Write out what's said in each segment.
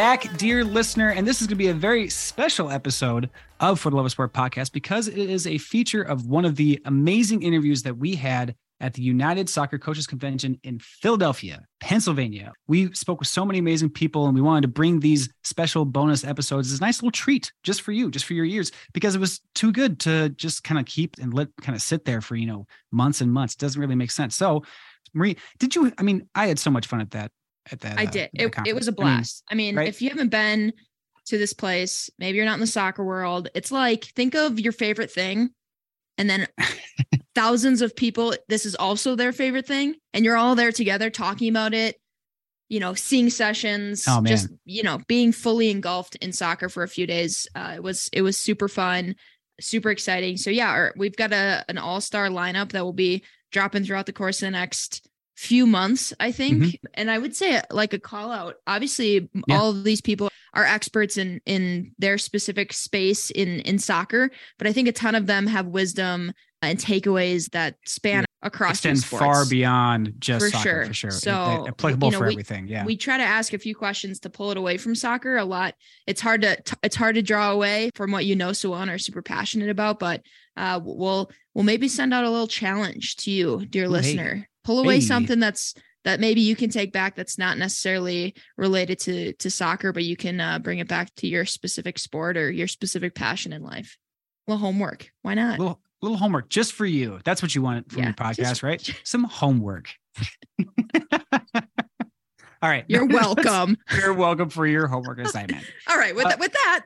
Back, dear listener. And this is going to be a very special episode of For the Love of Sport podcast because it is a feature of one of the amazing interviews that we had at the United Soccer Coaches Convention in Philadelphia, Pennsylvania. We spoke with so many amazing people and we wanted to bring these special bonus episodes as a nice little treat just for you, just for your ears, because it was too good to just kind of keep and let kind of sit there for, you know, months and months. It doesn't really make sense. So, Marie, did you? I mean, I had so much fun at that at that. I uh, did. It, it was a blast. I mean, right? if you haven't been to this place, maybe you're not in the soccer world. It's like think of your favorite thing, and then thousands of people. This is also their favorite thing, and you're all there together talking about it. You know, seeing sessions, Oh, just you know, being fully engulfed in soccer for a few days. Uh, it was it was super fun, super exciting. So yeah, our, we've got a an all star lineup that will be dropping throughout the course of the next few months, I think. And I would say like a call out. Obviously, Yeah. all of these people are experts in in their specific space in in soccer, but I think a ton of them have wisdom and takeaways that span across extend far beyond just For soccer sure. for sure. So, So applicable you know, for we- everything. Yeah. We try to ask a few questions to pull it away from soccer a lot. It's hard to it's hard to draw away from what you know so well and are super passionate about, but uh we'll we'll maybe send out a little challenge to you, dear Ooh, hey. Pull away Hey. something that's that maybe you can take back that's not necessarily related to to soccer, but you can uh, bring it back to your specific sport or your specific passion in life. Well, homework. Why not? little little homework just for you. That's what you want from Yeah, your podcast, just- right? Some homework. All right. You're welcome. You're welcome for your homework assignment. All right, with Uh, that, with that,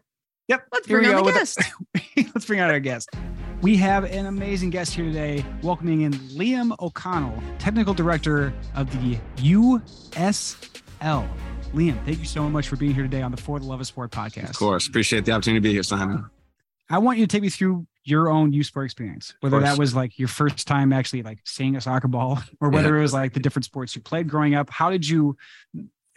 Yep. let's bring on the guest. Let's bring out our guest. We have an amazing guest here today, welcoming in Liam O'Connell, technical director of the USL. Liam, thank you so much for being here today on the For the Love of Sport podcast. Of course. Appreciate the opportunity to be here, Simon. I want you to take me through your own youth sport experience, whether that was like your first time actually like seeing a soccer ball or whether it was like the different sports you played growing up. How did you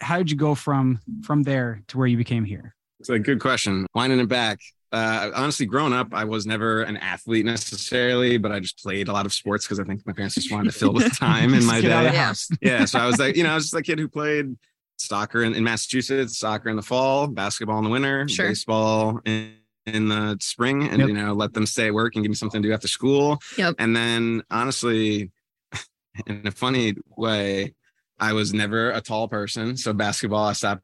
how did you go from from there to where you became here? It's a good question. Winding it back. Uh, honestly, growing up, I was never an athlete necessarily, but I just played a lot of sports because I think my parents just wanted to fill the time in my Just get out of day. Yeah. house. yeah. So I was like, you know, I was just a kid who played soccer in, in Massachusetts, soccer in the fall, basketball in the winter, Sure. baseball in, in the spring, and Yep. you know, let them stay at work and give me something to do after school. Yep. And then honestly, in a funny way, I was never a tall person. So basketball, I stopped.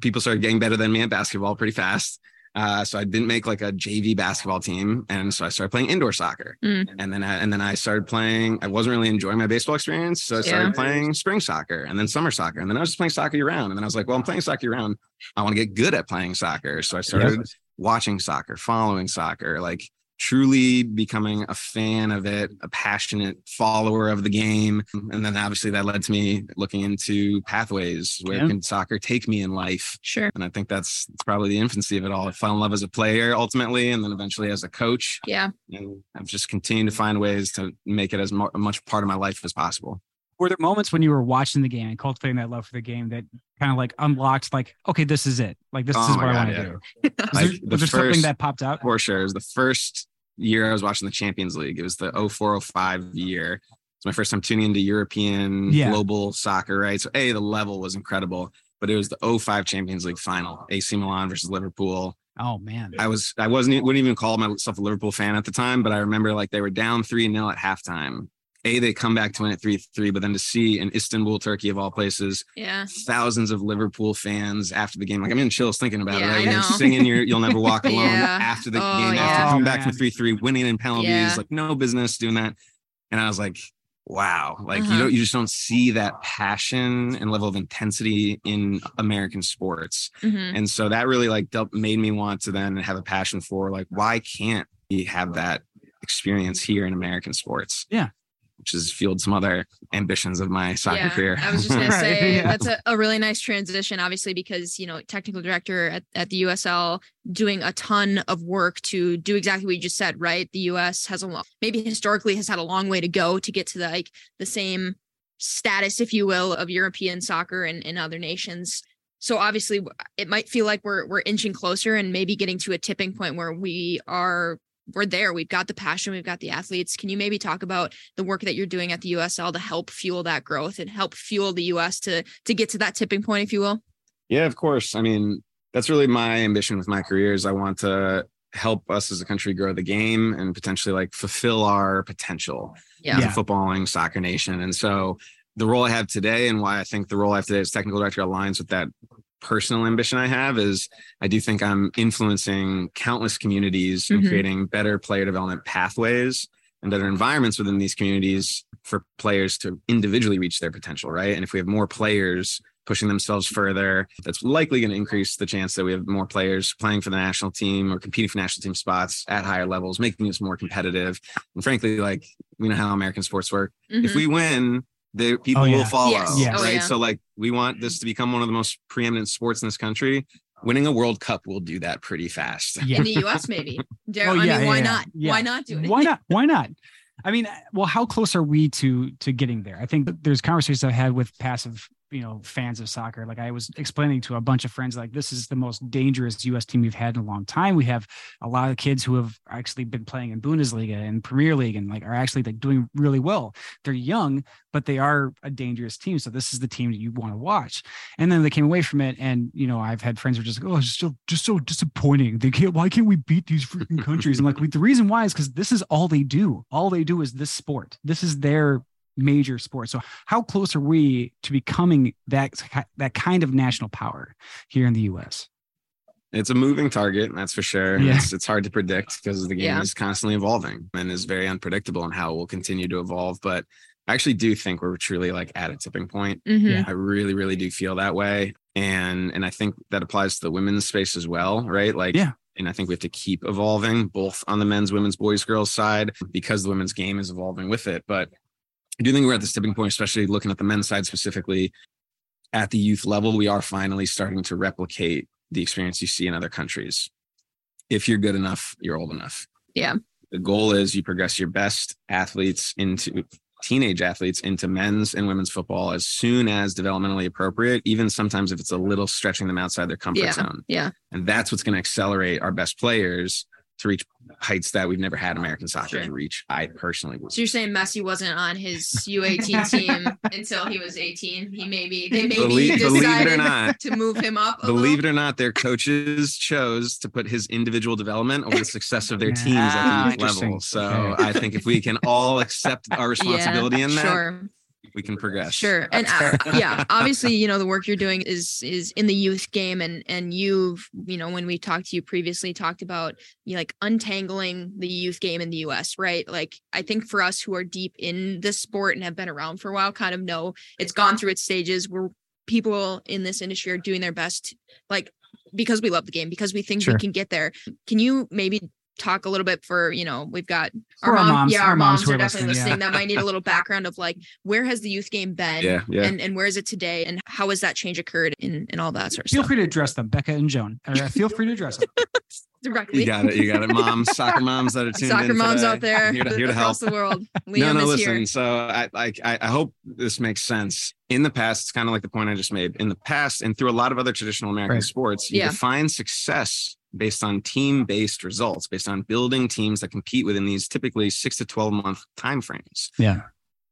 People started getting better than me at basketball pretty fast. Uh, so I didn't make like a JV basketball team, and so I started playing indoor soccer. Mm. And then I, and then I started playing. I wasn't really enjoying my baseball experience, so I started Yeah. playing spring soccer and then summer soccer, and then I was just playing soccer year round. And then I was like, well, I'm playing soccer year round. I want to get good at playing soccer, so I started watching soccer, following soccer, like truly becoming a fan of it, a passionate follower of the game. And then obviously that led to me looking into pathways. Where Yeah. can soccer take me in life? Sure. And I think that's, that's probably the infancy of it all. I fell in love as a player ultimately, and then eventually as a coach. Yeah. And I've just continued to find ways to make it as much part of my life as possible. Were there moments when you were watching the game and cultivating that love for the game that kind of like unlocked like, okay, this is it. Like this Oh is my what I want to yeah. do. Was Like, there, the was there something that popped out? For sure. It was the first year I was watching the Champions League. It was the 0405 year. It's my first time tuning into European Yeah. global soccer, right? So A, the level was incredible, but it was the 05 Champions League final, AC Milan versus Liverpool. Oh man. I was I wasn't wouldn't even call myself a Liverpool fan at the time, but I remember like they were down three 0 at halftime. A they come back to win it three three, but then to see in Istanbul, Turkey of all places, Yeah. thousands of Liverpool fans after the game. Like I'm in chills thinking about Yeah, it. I Right, They're know. singing your "You'll Never Walk Alone" Yeah. after the Oh, game, yeah. after Oh, coming back from three three, winning in penalties. Yeah. Like no business doing that. And I was like, wow, like Uh-huh. you don't you just don't see that passion and level of intensity in American sports. Mhm. And so that really like made me want to then have a passion for like why can't we have that experience here in American sports? Yeah. Which has fueled some other ambitions of my soccer yeah, career. I was just gonna say yeah. that's a, a really nice transition, obviously, because you know, technical director at, at the USL doing a ton of work to do exactly what you just said, right? The US has a long maybe historically has had a long way to go to get to the like the same status, if you will, of European soccer and in other nations. So obviously it might feel like we're we're inching closer and maybe getting to a tipping point where we are we're there. We've got the passion, we've got the athletes. Can you maybe talk about the work that you're doing at the USL to help fuel that growth and help fuel the US to to get to that tipping point, if you will? Yeah, of course. I mean, that's really my ambition with my career is I want to help us as a country grow the game and potentially like fulfill our potential Yeah. Yeah. footballing soccer nation. And so the role I have today and why I think the role I have today as technical director aligns with that personal ambition I have is I do think I'm influencing countless communities and Mhm. creating better player development pathways and better environments within these communities for players to individually reach their potential, right? And if we have more players pushing themselves further, that's likely going to increase the chance that we have more players playing for the national team or competing for national team spots at higher levels, making us more competitive. And frankly, like we know how American sports work. If Mhm. we win, the people Oh, yeah. will follow, Yes. Yes. Oh, right? yeah. So like we want this to become one of the most preeminent sports in this country. Winning a World Cup will do that pretty fast. Yeah. in the US, maybe. Dare, Oh, I yeah, mean, why yeah, not? yeah. Why not do it? Why not? Why not? I mean, well, how close are we to to getting there? I think there's conversations I've had with passive, you know, fans of soccer. Like I was explaining to a bunch of friends, like this is the most dangerous U.S. team we've had in a long time. We have a lot of kids who have actually been playing in Bundesliga and Premier League and like are actually like doing really well. They're young, but they are a dangerous team. So this is the team that you want to watch. And then they came away from it, and you know, I've had friends who are just like, "Oh, it's still just so disappointing. They can't. Why can't we beat these freaking countries?" And like, the reason why is because this is all they do. All they do is this sport. This is their major sport. So, how close are we to becoming that that kind of national power here in the U.S.? It's a moving target, that's for sure. Yeah. It's it's hard to predict because the game Yeah. is constantly evolving and is very unpredictable in how it will continue to evolve. But I actually do think we're truly like at a tipping point. Mhm. Yeah. I really, really do feel that way. And and I think that applies to the women's space as well, right? Like Yeah. and I think we have to keep evolving both on the men's, women's, boys, girls side because the women's game is evolving with it. But I do think we're at this tipping point, especially looking at the men's side specifically. At the youth level, we are finally starting to replicate the experience you see in other countries. If you're good enough, you're old enough. Yeah. The goal is you progress your best athletes into teenage athletes into men's and women's football as soon as developmentally appropriate, even sometimes if it's a little stretching them outside their comfort Yeah. zone. Yeah. And that's what's going to accelerate our best players to reach heights that we've never had American soccer Sure. to reach. I personally would. So you're saying Messi wasn't on his U18 team until he was 18? He maybe they maybe Believe- believe it or decided not. to move him up. A Believe little? it or not, their coaches chose to put his individual development over the success of their teams Ah, at the level. So Okay. I think if we can all accept our responsibility in that, Sure. We can progress. Sure. And uh, yeah, obviously, you know, the work you're doing is is in the youth game and and you've, you know, when we talked to you previously talked about you like untangling the youth game in the US, right? Like I think for us who are deep in this sport and have been around for a while kind of know it's gone through its stages where people in this industry are doing their best like because we love the game, because we think Sure. we can get there. Can you maybe talk a little bit for, you know, we've got our mom- moms- yeah, our our moms moms, are are definitely listening, listening. yeah. That might need a little background of like where has the youth game been? Yeah, yeah. and and where is it today and how has that change occurred and and all that sort of stuff. Feel stuff free to address them, Becca and Joan. Uh, feel free to address them. directly You got it. You got it. Moms, soccer moms that are tuned soccer in moms today. out there Here to, here to help. across the world Liam no, no, is listen. here So I like I, I hope this makes sense. In the past, it's kind of like the point I just made. In the past, and through a lot of other traditional American Right. sports, you Yeah. define success based on team-based results, based on building teams that compete within these typically six to 12 month timeframes. Yeah.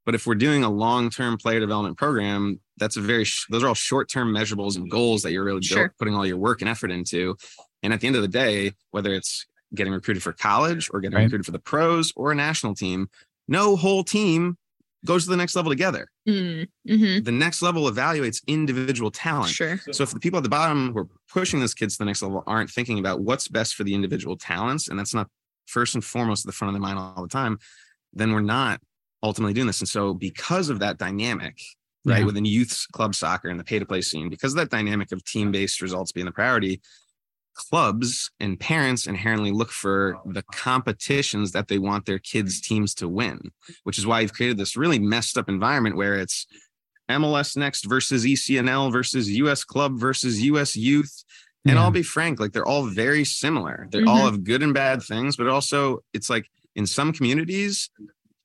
But if we're doing a long-term player development program, that's a very sh- those are all short-term measurables and goals that you're really built- Sure. putting all your work and effort into. And at the end of the day, whether it's getting recruited for college or getting Right. recruited for the pros or a national team, no whole team goes to the next level together. Mm, hmm The next level evaluates individual talent. Sure. So if the people at the bottom who are pushing those kids to the next level aren't thinking about what's best for the individual talents, and that's not first and foremost at the front of their mind all the time, then we're not ultimately doing this. And so because of that dynamic, right, Yeah. within youth club soccer and the pay to play scene, because of that dynamic of team based results being the priority, clubs and parents inherently look for the competitions that they want their kids' teams to win, which is why you've created this really messed up environment where it's MLS Next versus ECNL versus US Club versus US Youth. And Yeah. I'll be frank, like they're all very similar. They're all mm-hmm. have good and bad things, but also it's like in some communities,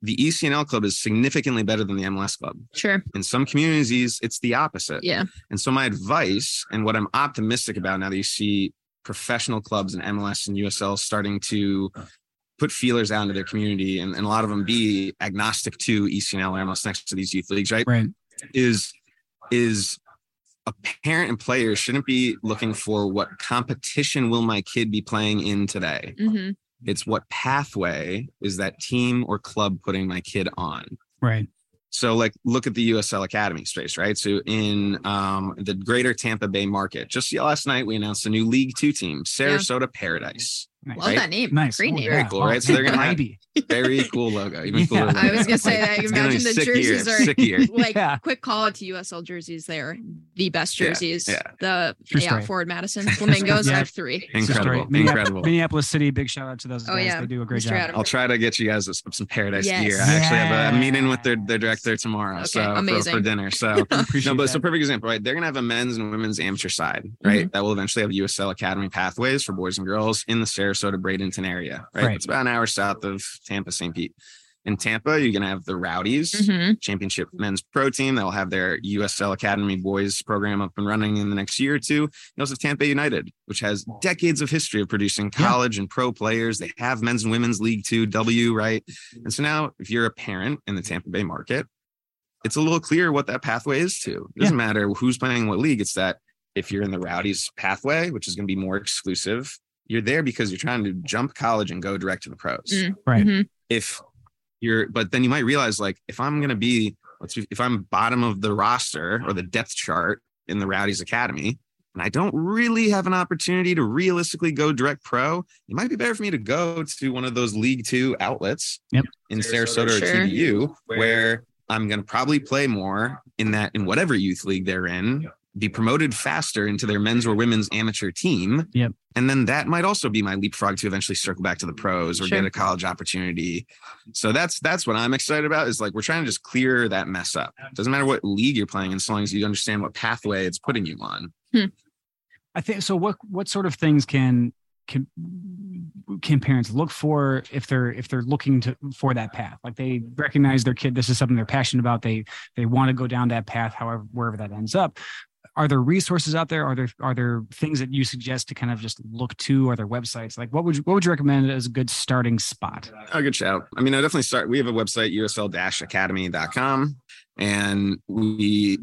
the ECNL club is significantly better than the MLS club. Sure. In some communities, it's the opposite. Yeah. And so my advice and what I'm optimistic about now that you see professional clubs and MLS and USL starting to put feelers out into their community and, and a lot of them be agnostic to ECNL or MLS next to these youth leagues, right? Right. Is is a parent and player shouldn't be looking for what competition will my kid be playing in today. hmm It's what pathway is that team or club putting my kid on. Right. So like look at the USL Academy space, right? So in um, the greater Tampa Bay market, just last night we announced a new League Two team, Sarasota Paradise. Nice. Love Right? that name. Nice. Great Oh, name. Very cool, right? So they're gonna have- Very cool logo, even cooler. Yeah. logo. I was gonna say that. it's Imagine the sick jerseys year, are sick year. like Yeah. quick call out to USL jerseys. They are the best jerseys. yeah. The True yeah, story. Forward Madison Flamingos Yeah. have three. It's a story. Incredible, Minneapolis- incredible. Minneapolis City, big shout out to those Oh, guys. yeah. They do a great Mr. job. Adam. I'll try to get you guys some, some Paradise Yes. gear. I actually have a, a meeting with their their director tomorrow, Okay, so for- for, dinner. So no, but it's a perfect example, right? They're gonna have a men's and women's amateur side, right? Mm-hmm. That will eventually have USL Academy pathways for boys and girls in the Sarasota Bradenton area, right? Right. It's about an hour south of Tampa, St. Pete. In Tampa, you're gonna have the Rowdies Mhm. Championship Men's Pro Team. That will have their USL Academy boys program up and running in the next year or two. You also have Tampa United, which has decades of history of producing Yeah. college and pro players. They have men's and women's League Two W, right? And so now, if you're a parent in the Tampa Bay market, it's a little clear what that pathway is to. It doesn't matter who's playing what league. It's that if you're in the Rowdies pathway, which is going to be more exclusive, you're there because you're trying to jump college and go direct to the pros. Mm. Right. Mhm. If you're, but then you might realize, like, if I'm going to be, let's be, if I'm bottom of the roster or the depth chart in the Rowdies Academy, and I don't really have an opportunity to realistically go direct pro, it might be better for me to go to one of those League Two outlets Yep. in Sarasota or Sure. TVU, where I'm going to probably play more in that in whatever youth league they're in, be promoted faster into their men's or women's amateur team. Yep. And then that might also be my leapfrog to eventually circle back to the pros or Sure. get a college opportunity. So that's that's what I'm excited about is like we're trying to just clear that mess up. Doesn't matter what league you're playing in, so long as you understand what pathway it's putting you on. Hmm. I think so. What what sort of things can can can parents look for if they're if they're looking to for that path? Like they recognize their kid, this is something they're passionate about. They they want to go down that path, however wherever that ends up. Are there resources out there? Are there are there things that you suggest to kind of just look to? Are there websites? Like what would you what would you recommend as a good starting spot? Oh, good shout. I mean, I definitely start. We have a website, usl-academy.com, and we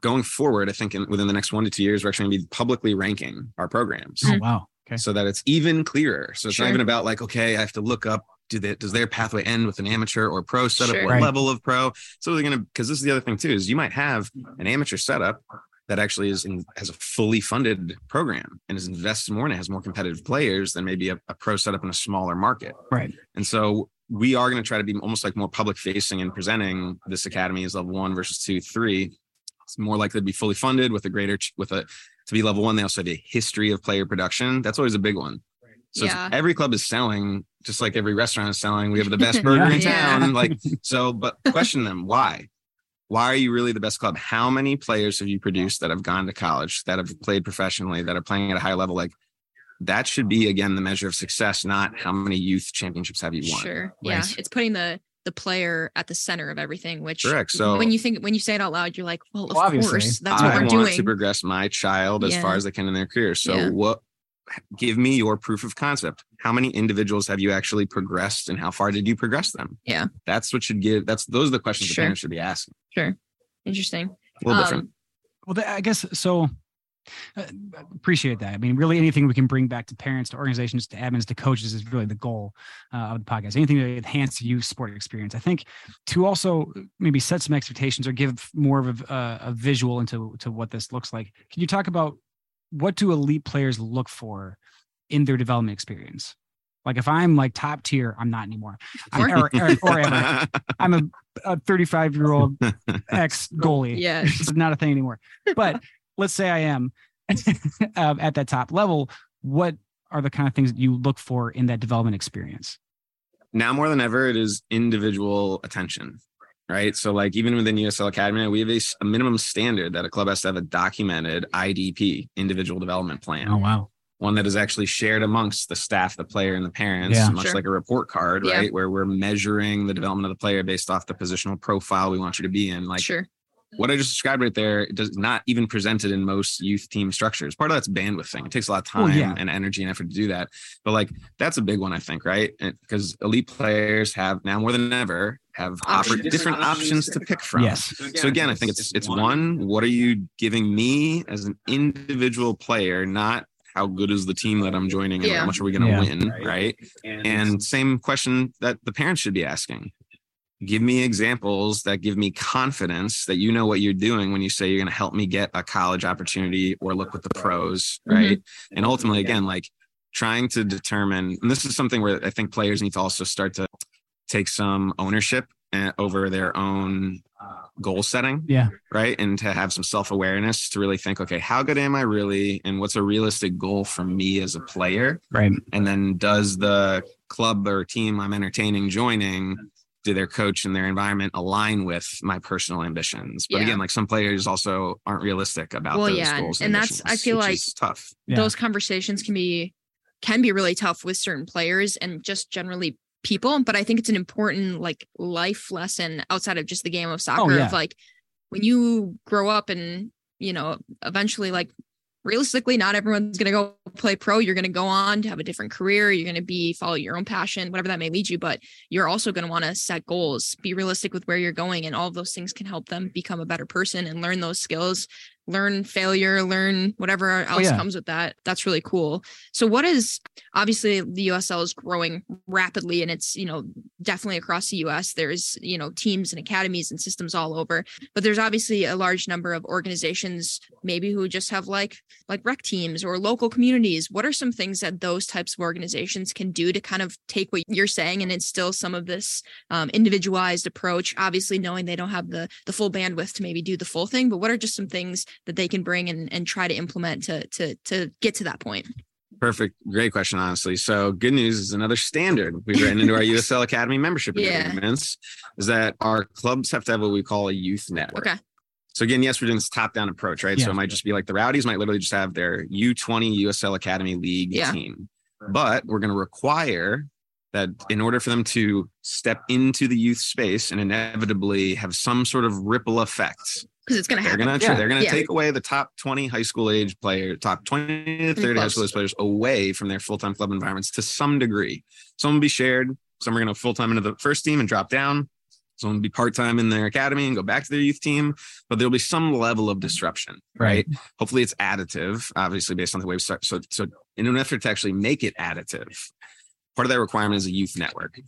going forward, I think in, within the next one to two years, we're actually going to be publicly ranking our programs Oh wow. Okay. so that it's even clearer. So it's Sure. not even about like, okay, I have to look up. Do they, does their pathway end with an amateur or pro setup? Sure. What Right. level of pro? So they're gonna because this is the other thing too is you might have an amateur setup that actually is in, has a fully funded program and is invested more and it has more competitive players than maybe a, a pro setup in a smaller market. Right. And so we are going to try to be almost like more public facing and presenting this academy as level one versus two, three. It's more likely to be fully funded with a greater, with a, to be level one. They also have a history of player production. That's always a big one. So Yeah. every club is selling, just like every restaurant is selling. We have the best burger in Yeah. town. Like, so, but question them why? Why are you really the best club? How many players have you produced that have gone to college, that have played professionally, that are playing at a high level? Like, that should be again the measure of success, not how many youth championships have you won. Sure. Yeah. It's putting the the player at the center of everything, which Correct. So when you think when you say it out loud, you're like, well, of Well, obviously. course, that's I what we're want doing. to progress my child as Yeah. far as they can in their career. So Yeah. what give me your proof of concept. How many individuals have you actually progressed and how far did you progress them? Yeah. That's what should give that's those are the questions the parents should be asking. Sure. Interesting. A little different. Um, Well, I guess so. Uh, appreciate that. I mean, really, anything we can bring back to parents, to organizations, to admins, to coaches is really the goal uh, of the podcast. Anything to enhance the youth sport experience. I think to also maybe set some expectations or give more of a, uh, a visual into to what this looks like. Can you talk about what do elite players look for in their development experience? Like if I'm like top tier, I'm not anymore. I'm, or, or, or ever. I'm a, a 35 year old ex goalie. Yeah. It's not a thing anymore. But let's say I am um, at that top level. What are the kind of things that you look for in that development experience? Now more than ever, it is individual attention, right? So, like even within USL Academy, we have a, a minimum standard that a club has to have a documented IDP, individual development plan. Oh wow! one that is actually shared amongst the staff, the player, and the parents, Yeah. much Sure. like a report card, Yeah. right? Where we're measuring the development of the player based off the positional profile we want you to be in. Like sure. What I just described right there does not even presented in most youth team structures. Part of that's bandwidth thing. It takes a lot of Oh, time yeah. and energy and effort to do that. But like that's a big one, I think, right? Because elite players have now more than ever have Options. oppor- different options to pick from. Yes. So again, I think it's it's one, what are you giving me as an individual player, not how good is the team that I'm joining and Yeah. how much are we going to Yeah. win, right? And same question that the parents should be asking. Give me examples that give me confidence that you know what you're doing when you say you're going to help me get a college opportunity or look with the pros, Mhm. right? And ultimately, again, like trying to determine, and this is something where I think players need to also start to take some ownership uh, over their own goal setting Yeah. right? And to have some self awareness to really think, okay, how good am I really? And what's a realistic goal for me as a player? Right. And then does the club or team I'm entertaining joining, do their coach and their environment align with my personal ambitions? But Yeah. again, like some players also aren't realistic about Well, those yeah, goals. and that's- I feel like- is tough. Yeah. those conversations can be can be really tough with certain players and just generally people but i think it's an important like life lesson outside of just the game of soccer oh, yeah. of like when you grow up and you know eventually like realistically not everyone's going to go play pro. You're going to go on to have a different career. You're going to be follow your own passion whatever that may lead you but you're also going to want to set goals. Be realistic with where you're going and all those things can help them become a better person and learn those skills learn failure learn whatever else yeah. comes with that. That's really cool. So what is obviously the USL is growing rapidly and it's you know definitely across the US there's you know teams and academies and systems all over but there's obviously a large number of organizations maybe who just have like like rec teams or local communities. What are some things that those types of organizations can do to kind of take what you're saying and instill some of this um, individualized approach? Obviously knowing they don't have the the full bandwidth to maybe do the full thing but what are just some things that they can bring and, and try to implement to to to get to that point Perfect. Great question, honestly. So, good news is another standard we've written into our USL Academy membership Yeah. agreements is that our clubs have to have what we call a youth network. okay So again, yes, we're doing this top-down approach, right? Yeah. So it might just be like the Rowdies might literally just have their U20 USL Academy League Yeah. team. But we're going to require that in order for them to step into the youth space and inevitably have some sort of ripple effect, because it's going to they're happen going to Yeah. they're going to Yeah. take away the top 20 high school age players, top 20 to 30 high school age players away from their full-time club environments to some degree. Some will be shared. Some are going to full-time into the first team and drop down. Some will be part-time in their academy and go back to their youth team. But there'll be some level of disruption, right? Hopefully it's additive, obviously based on the way we start. So, so in an effort to actually make it additive, part of that requirement is a youth network.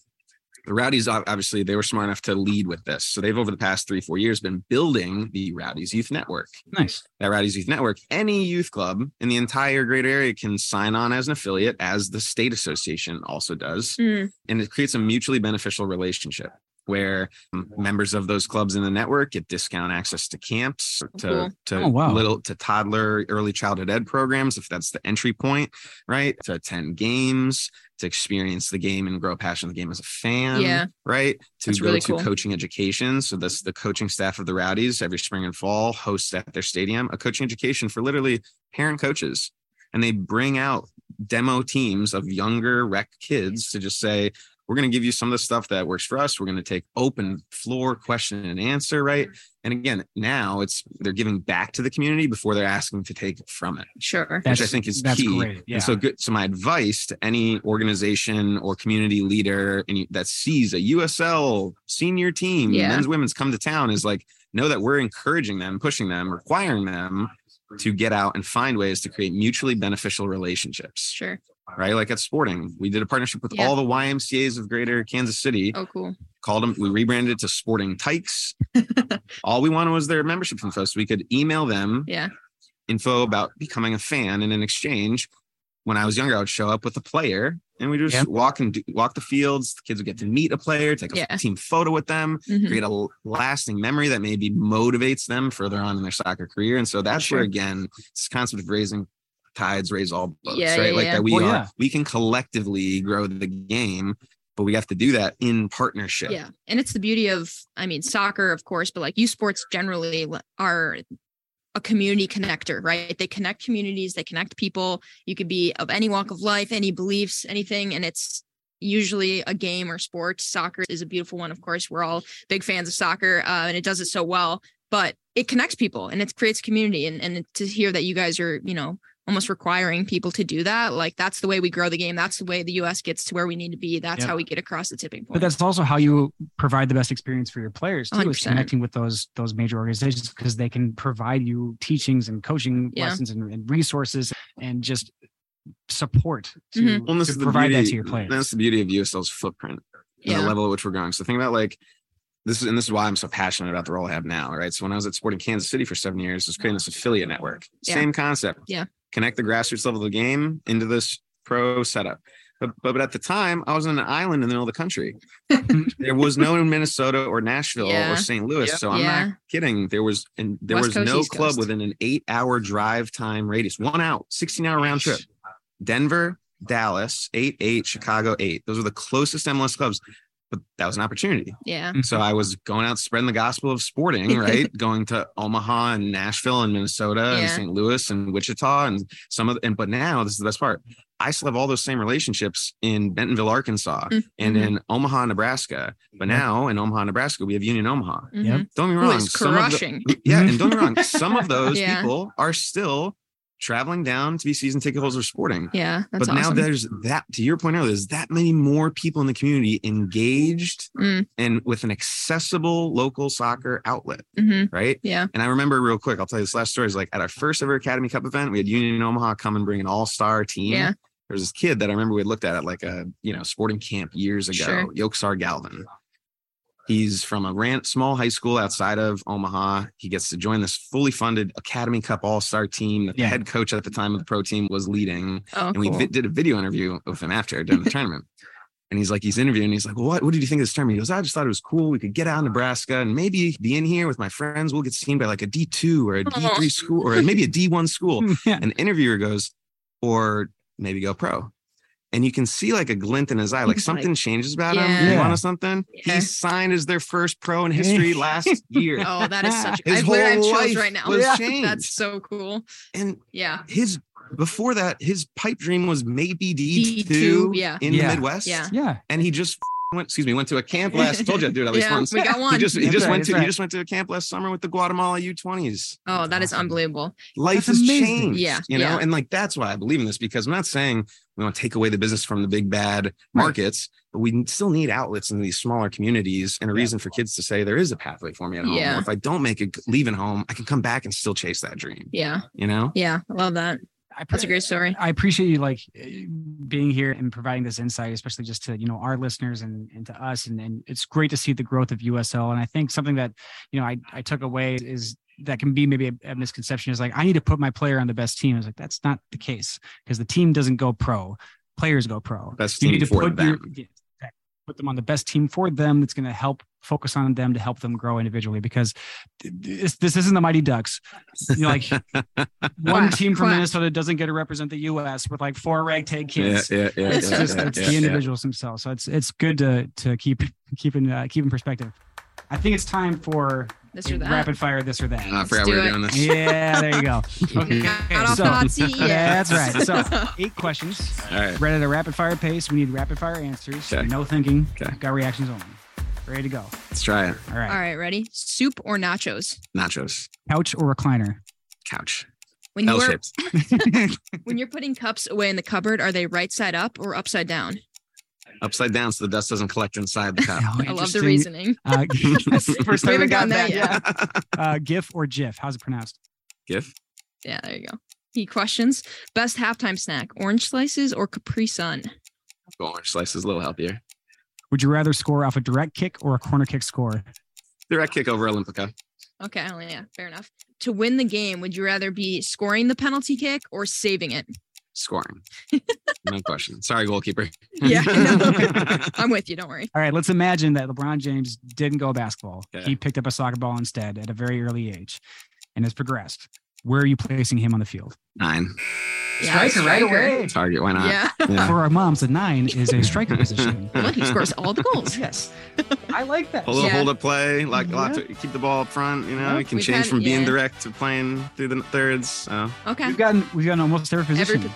The Rowdies, obviously, they were smart enough to lead with this. So they've over the past three, four years been building the Rowdies Youth Network. Nice. That Rowdies Youth Network, any youth club in the entire greater area can sign on as an affiliate, as the state association also does Mm, and it creates a mutually beneficial relationship where um, members of those clubs in the network get discount access to camps to Cool. to Oh, wow. little to toddler early childhood ed programs if that's the entry point right to attend games to experience the game and grow a passion for the game as a fan Yeah. right to That's go really to cool. coaching education so this the coaching staff of the rowdies every spring and fall hosts at their stadium a coaching education for literally parent coaches and they bring out demo teams of younger rec kids to just say we're going to give you some of the stuff that works for us we're going to take open floor question and answer right mm-hmm. and again now it's they're giving back to the community before they're asking to take from it sure which i think is that's key great. Yeah. and so good. So my advice to any organization or community leader any, that sees a USL senior team, Yeah. men's women's come to town is like know that we're encouraging them, pushing them, requiring them to get out and find ways to create mutually beneficial relationships. Sure. Right. Like at sporting, we did a partnership with Yeah. all the YMCA's of greater Kansas City. Oh, cool. Called them, we rebranded it to Sporting Tykes. all we wanted was their membership info. So we could email them Yeah. info about becoming a fan. And in exchange, when I was younger, I would show up with a player and we just Yep. walk and do, walk the fields. The kids would get to meet a player, take a Yeah. team photo with them, Mhm. create a lasting memory that maybe motivates them further on in their soccer career. And so that's Sure. where again, this concept of raising tides raise all boats, Yeah, right? yeah, like yeah. that we Well, are yeah. we can collectively grow the game, but we have to do that in partnership. Yeah. And it's the beauty of, I mean, soccer, of course, but like youth sports generally are a community connector, right? They connect communities, they connect people. You could be of any walk of life, any beliefs, anything. And it's usually a game or sport. Soccer is a beautiful one. Of course, we're all big fans of soccer uh, and it does it so well, but it connects people and it creates community. And, and to hear that you guys are, you know, almost requiring people to do that, like that's the way we grow the game. That's the way the US gets to where we need to be. That's Yep. how we get across the tipping point. But that's also how you provide the best experience for your players too, 100%. connecting with those those major organizations because they can provide you teachings and coaching Yeah. lessons and, and resources and just support to, Mhm. Well, this to is the provide beauty, that to your players. That's the beauty of USL's footprint and yeah. the level at which we're going. So think about like this is and this is why I'm so passionate about the role I have now. Right. So when I was at Sporting Kansas City for seven years, I was creating this affiliate network. Yeah. Same concept. Yeah. Connect the grassroots level of the game into this pro setup. But, but but at the time, I was on an island in the middle of the country. there was no Minnesota or Nashville Yeah. or St. Louis. Yeah. So I'm Yeah. not kidding. There was and there West was Coast, no East club Coast. within an eight hour drive time radius, one out, 16 hour round trip. Denver, Dallas, eight, eight, Chicago, eight. Those were the closest MLS clubs. But that was an opportunity. Yeah. So I was going out spreading the gospel of sporting, right? going to Omaha and Nashville and Minnesota and St. Louis and Wichita and some of the, and but now this is the best part. I still have all those same relationships in Bentonville, Arkansas Mhm. and in Omaha, Nebraska. But now in Omaha, Nebraska, we have Union Omaha. Mhm. Don't get me Who wrong. is some of the- crushing. yeah, and don't get me wrong, some of those Yeah. people are still traveling down to be season ticket holders of sporting. Yeah. That's but now there's that to your point earlier, there's that many more people in the community engaged Mm. and with an accessible local soccer outlet, Mhm. right? Yeah. And I remember real quick, I'll tell you this last story is like at our first ever Academy Cup event, we had Union Omaha come and bring an all-star team. Yeah. There was this kid that I remember we looked at at like a you know sporting camp years ago, Sure. Yoksar Galvin. He's from a ran- small high school outside of Omaha. He gets to join this fully funded Academy Cup All Star team that the Yeah. head coach at the time of the pro team was leading. Oh, And we cool. vi- did a video interview with him after during the tournament. And he's like, he's interviewing. He's like, well, what, what did you think of this tournament? He goes, I just thought it was cool. We could get out of Nebraska and maybe be in here with my friends. We'll get seen by like a D2 or a D3 school or maybe a D1 school. yeah. And the interviewer goes, or maybe go pro. And you can see like a glint in his eye, like He's something like, changes about him. Yeah. You want to something? Yeah. He signed as their first pro in history last year. Oh, that is such. His I've literally have whole life right now. was Yeah. changed. That's so cool. And Yeah. his before that, his pipe dream was maybe D2, D2, yeah. in Yeah. the Midwest. Yeah. Yeah. And he just went, excuse me, went to a camp last. told you I'd do it at least Yeah, once. we got one. He just he just right, went to right. he just went to a camp last summer with the Guatemala U20s. Oh, that is awesome. unbelievable. life That's has amazing. changed. Yeah, You know, yeah. and like that's why I believe in this because I'm not saying we want to take away the business from the big bad markets, but we still need outlets in these smaller communities and a Yeah. reason for kids to say there is a pathway for me at home. Yeah. Or if I don't make it leaving home, I can come back and still chase that dream. Yeah. You know? Yeah. I love that. I That's a great story. I appreciate you like eh, being here and providing this insight, especially just to you know our listeners and, and to us. And, and it's great to see the growth of USL. And I think something that you know I, I took away is that can be maybe a, a misconception is like I need to put my player on the best team. I was like that's not the case because the team doesn't go pro, players go pro. Best You team need to for put them. your yeah, exactly. Put them on the best team for them. That's going to help focus on them to help them grow individually because this, this isn't the Mighty Ducks. You know, like one team from. Minnesota doesn't get to represent the U.S. with like four ragtag yeah, kids. yeah, yeah, It's yeah, just yeah, it's yeah, the yeah. individuals themselves. So it's it's good to to keep keep in uh, keep in perspective. I think it's time for This or that. rapid fire. This or that. Oh, I forgot do we were it. doing this. Yeah, there you go. Okay, Got off so- the hot yeah, that's right. So eight questions. All right. Read at a rapid fire pace. We need rapid fire answers. Okay. No thinking. Okay. Got reactions only. Ready to go. Let's try it. All right. All right, ready? Soup or nachos? Nachos. Couch or recliner? Couch. When you're when you're putting cups away in the cupboard, are they right side up or upside down? Upside down so the dust doesn't collect inside the cup. Oh, I love the reasoning. Uh, first We time haven't we got that that. yet. Uh, GIF or GIF? How's it pronounced? GIF. Yeah, there you go. Any questions? Best halftime snack: orange slices or Capri Sun? Orange slices, a little healthier. Would you rather score off a direct kick or a corner kick score? Direct kick over Olympica. Okay, oh, yeah, fair enough. To win the game, would you rather be scoring the penalty kick or saving it? Scoring. no question. Sorry, goalkeeper. Yeah, no. I'm with you. Don't worry. All right, let's imagine that LeBron James didn't go basketball. Okay. He picked up a soccer ball instead at a very early age and has progressed. Where are you placing him on the field? Nine. Yeah, striker. Right away. Target. Why not? Yeah. Yeah. For our moms, a nine is a striker position. Look, he scores all the goals. Yes. I like that. A little Yeah. hold up play, like a lot to keep the ball up front. You know, Yeah. you can We've change had- from being yeah. direct to playing through the thirds. So Okay. We've gotten we've gotten almost every position. Every-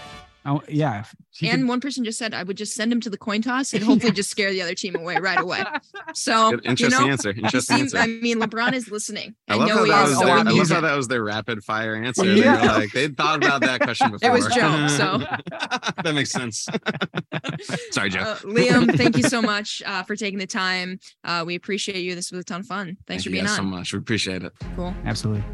oh yeah. He And could- one person just said I would just send him to the coin toss and hopefully just scare the other team away right away. So good- you interesting know, answer. Interesting seems, answer. I mean, LeBron is listening. I I, love know how he that is. was So their, I I'm love how that was their rapid fire answer. They Yeah. were like they thought about that question before. It was Joe, so. that makes sense. Sorry, Joe. Uh, Liam, thank you so much uh, for taking the time. Uh, we appreciate you. This was a ton of fun. Thanks Thank for you being guys on. so much. We appreciate it. Cool. Absolutely.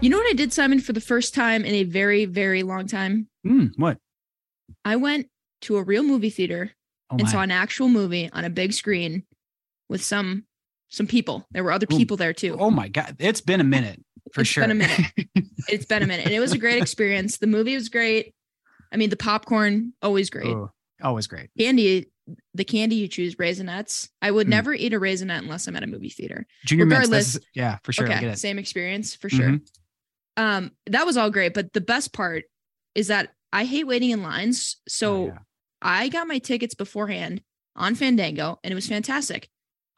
You know what I did, Simon, for the first time in a very, very long time? Hmm, what? I went to a real movie theater Oh and saw an actual movie on a big screen with some some people. There were other Ooh. people there too. oh my god. It's been a minute for It's sure. been a minute. It's been a minute, and it was a great experience. The movie was great. I mean, the popcorn always great. Oh, always great. Candy, the candy you choose, raisinets. I would Mm. never eat a raisinette unless I'm at a movie theater. Junior. Regardless- Yeah, for sure. I okay, get it. same experience for sure. Mhm. Um, that was all great, but the best part is that I hate waiting in lines. So Oh, yeah. I got my tickets beforehand on Fandango, and it was fantastic.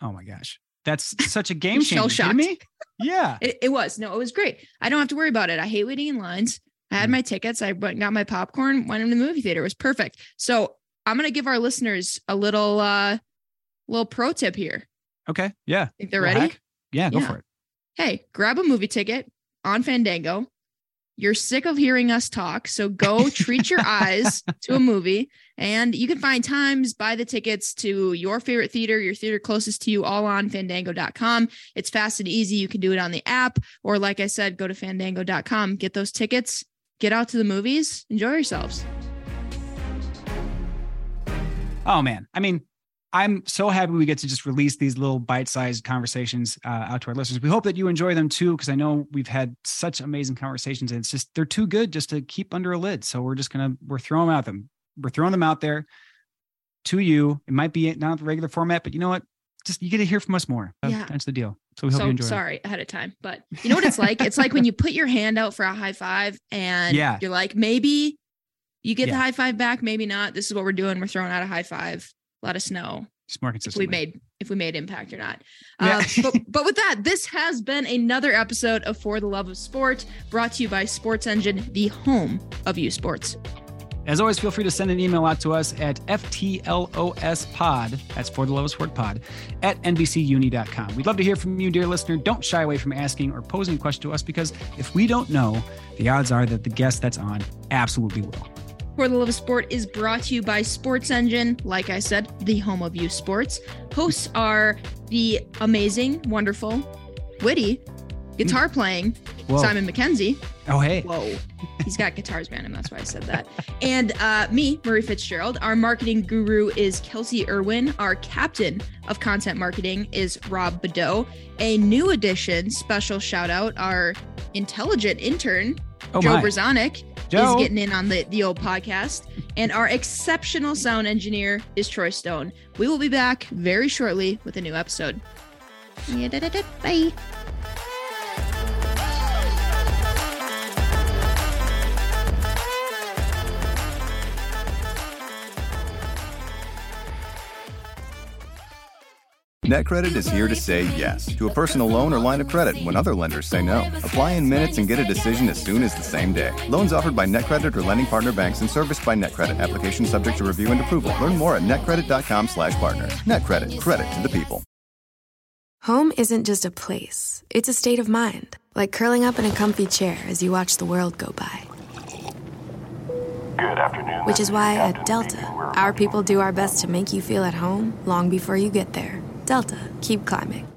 Oh my gosh. That's such a game changer. Me? Yeah. It, it was no, it was great. I don't have to worry about it. I hate waiting in lines. I had Mm. my tickets. I went and got my popcorn. Went in the movie theater. It was perfect. So I'm gonna give our listeners a little uh little pro tip here. Okay. Yeah. Think they're ready? Yeah, go Yeah. for it. Hey, grab a movie ticket on Fandango. You're sick of hearing us talk, so go treat your eyes to a movie, and you can find times, buy the tickets to your favorite theater, your theater closest to you, all on fandango.com. It's fast and easy. You can do it on the app, or like I said, go to fandango.com, get those tickets, get out to the movies, enjoy yourselves. Oh man. I mean, I'm so happy we get to just release these little bite-sized conversations uh, out to our listeners. We hope that you enjoy them too, because I know we've had such amazing conversations, and it's just they're too good just to keep under a lid. So we're just gonna we're throwing them out them. We're throwing them out there to you. It might be not the regular format, but you know what? Just you get to hear from us more. Yeah. That's the deal. So we hope you So enjoy. it. sorry ahead of time, but you know what it's like? it's like when you put your hand out for a high five and Yeah. you're like, maybe you get the high five back, maybe not. This is what we're doing. We're throwing out a high five. Let us know more if we made if we made impact or not. Yeah. Uh, but, but with that, this has been another episode of For the Love of Sport, brought to you by Sports Engine, the home of youth sports. As always, feel free to send an email out to us at FTLOSpod, that's for the Love of Sport pod, at NBCUni.com. We'd love to hear from you, dear listener. Don't shy away from asking or posing a question to us because if we don't know, the odds are that the guest that's on absolutely will. For the Love of Sport is brought to you by Sports Engine, like I said, the home of youth sports. Hosts are the amazing, wonderful, witty, guitar playing Whoa. Simon McKenzie. Oh, hey. Whoa. He's got guitars behind him. That's why I said that. And uh, me, Marie Fitzgerald. Our marketing guru is Kelsey Irwin. Our captain of content marketing is Rob Bedeau. A new addition, special shout out, our intelligent intern, Oh, Joe my. Brzonik, Joe. is getting in on the, the old podcast. And our exceptional sound engineer is Troy Stone. We will be back very shortly with a new episode. Bye. NetCredit is here to say yes to a personal loan or line of credit when other lenders say no. Apply in minutes and get a decision as soon as the same day. Loans offered by NetCredit or lending partner banks and serviced by NetCredit. Application subject to review and approval. Learn more at netcredit.com/partner. NetCredit. Credit to the people. Home isn't just a place, it's a state of mind, like curling up in a comfy chair as you watch the world go by. Good afternoon. Which is why at Delta, our people do our best to make you feel at home long before you get there. Delta, keep climbing.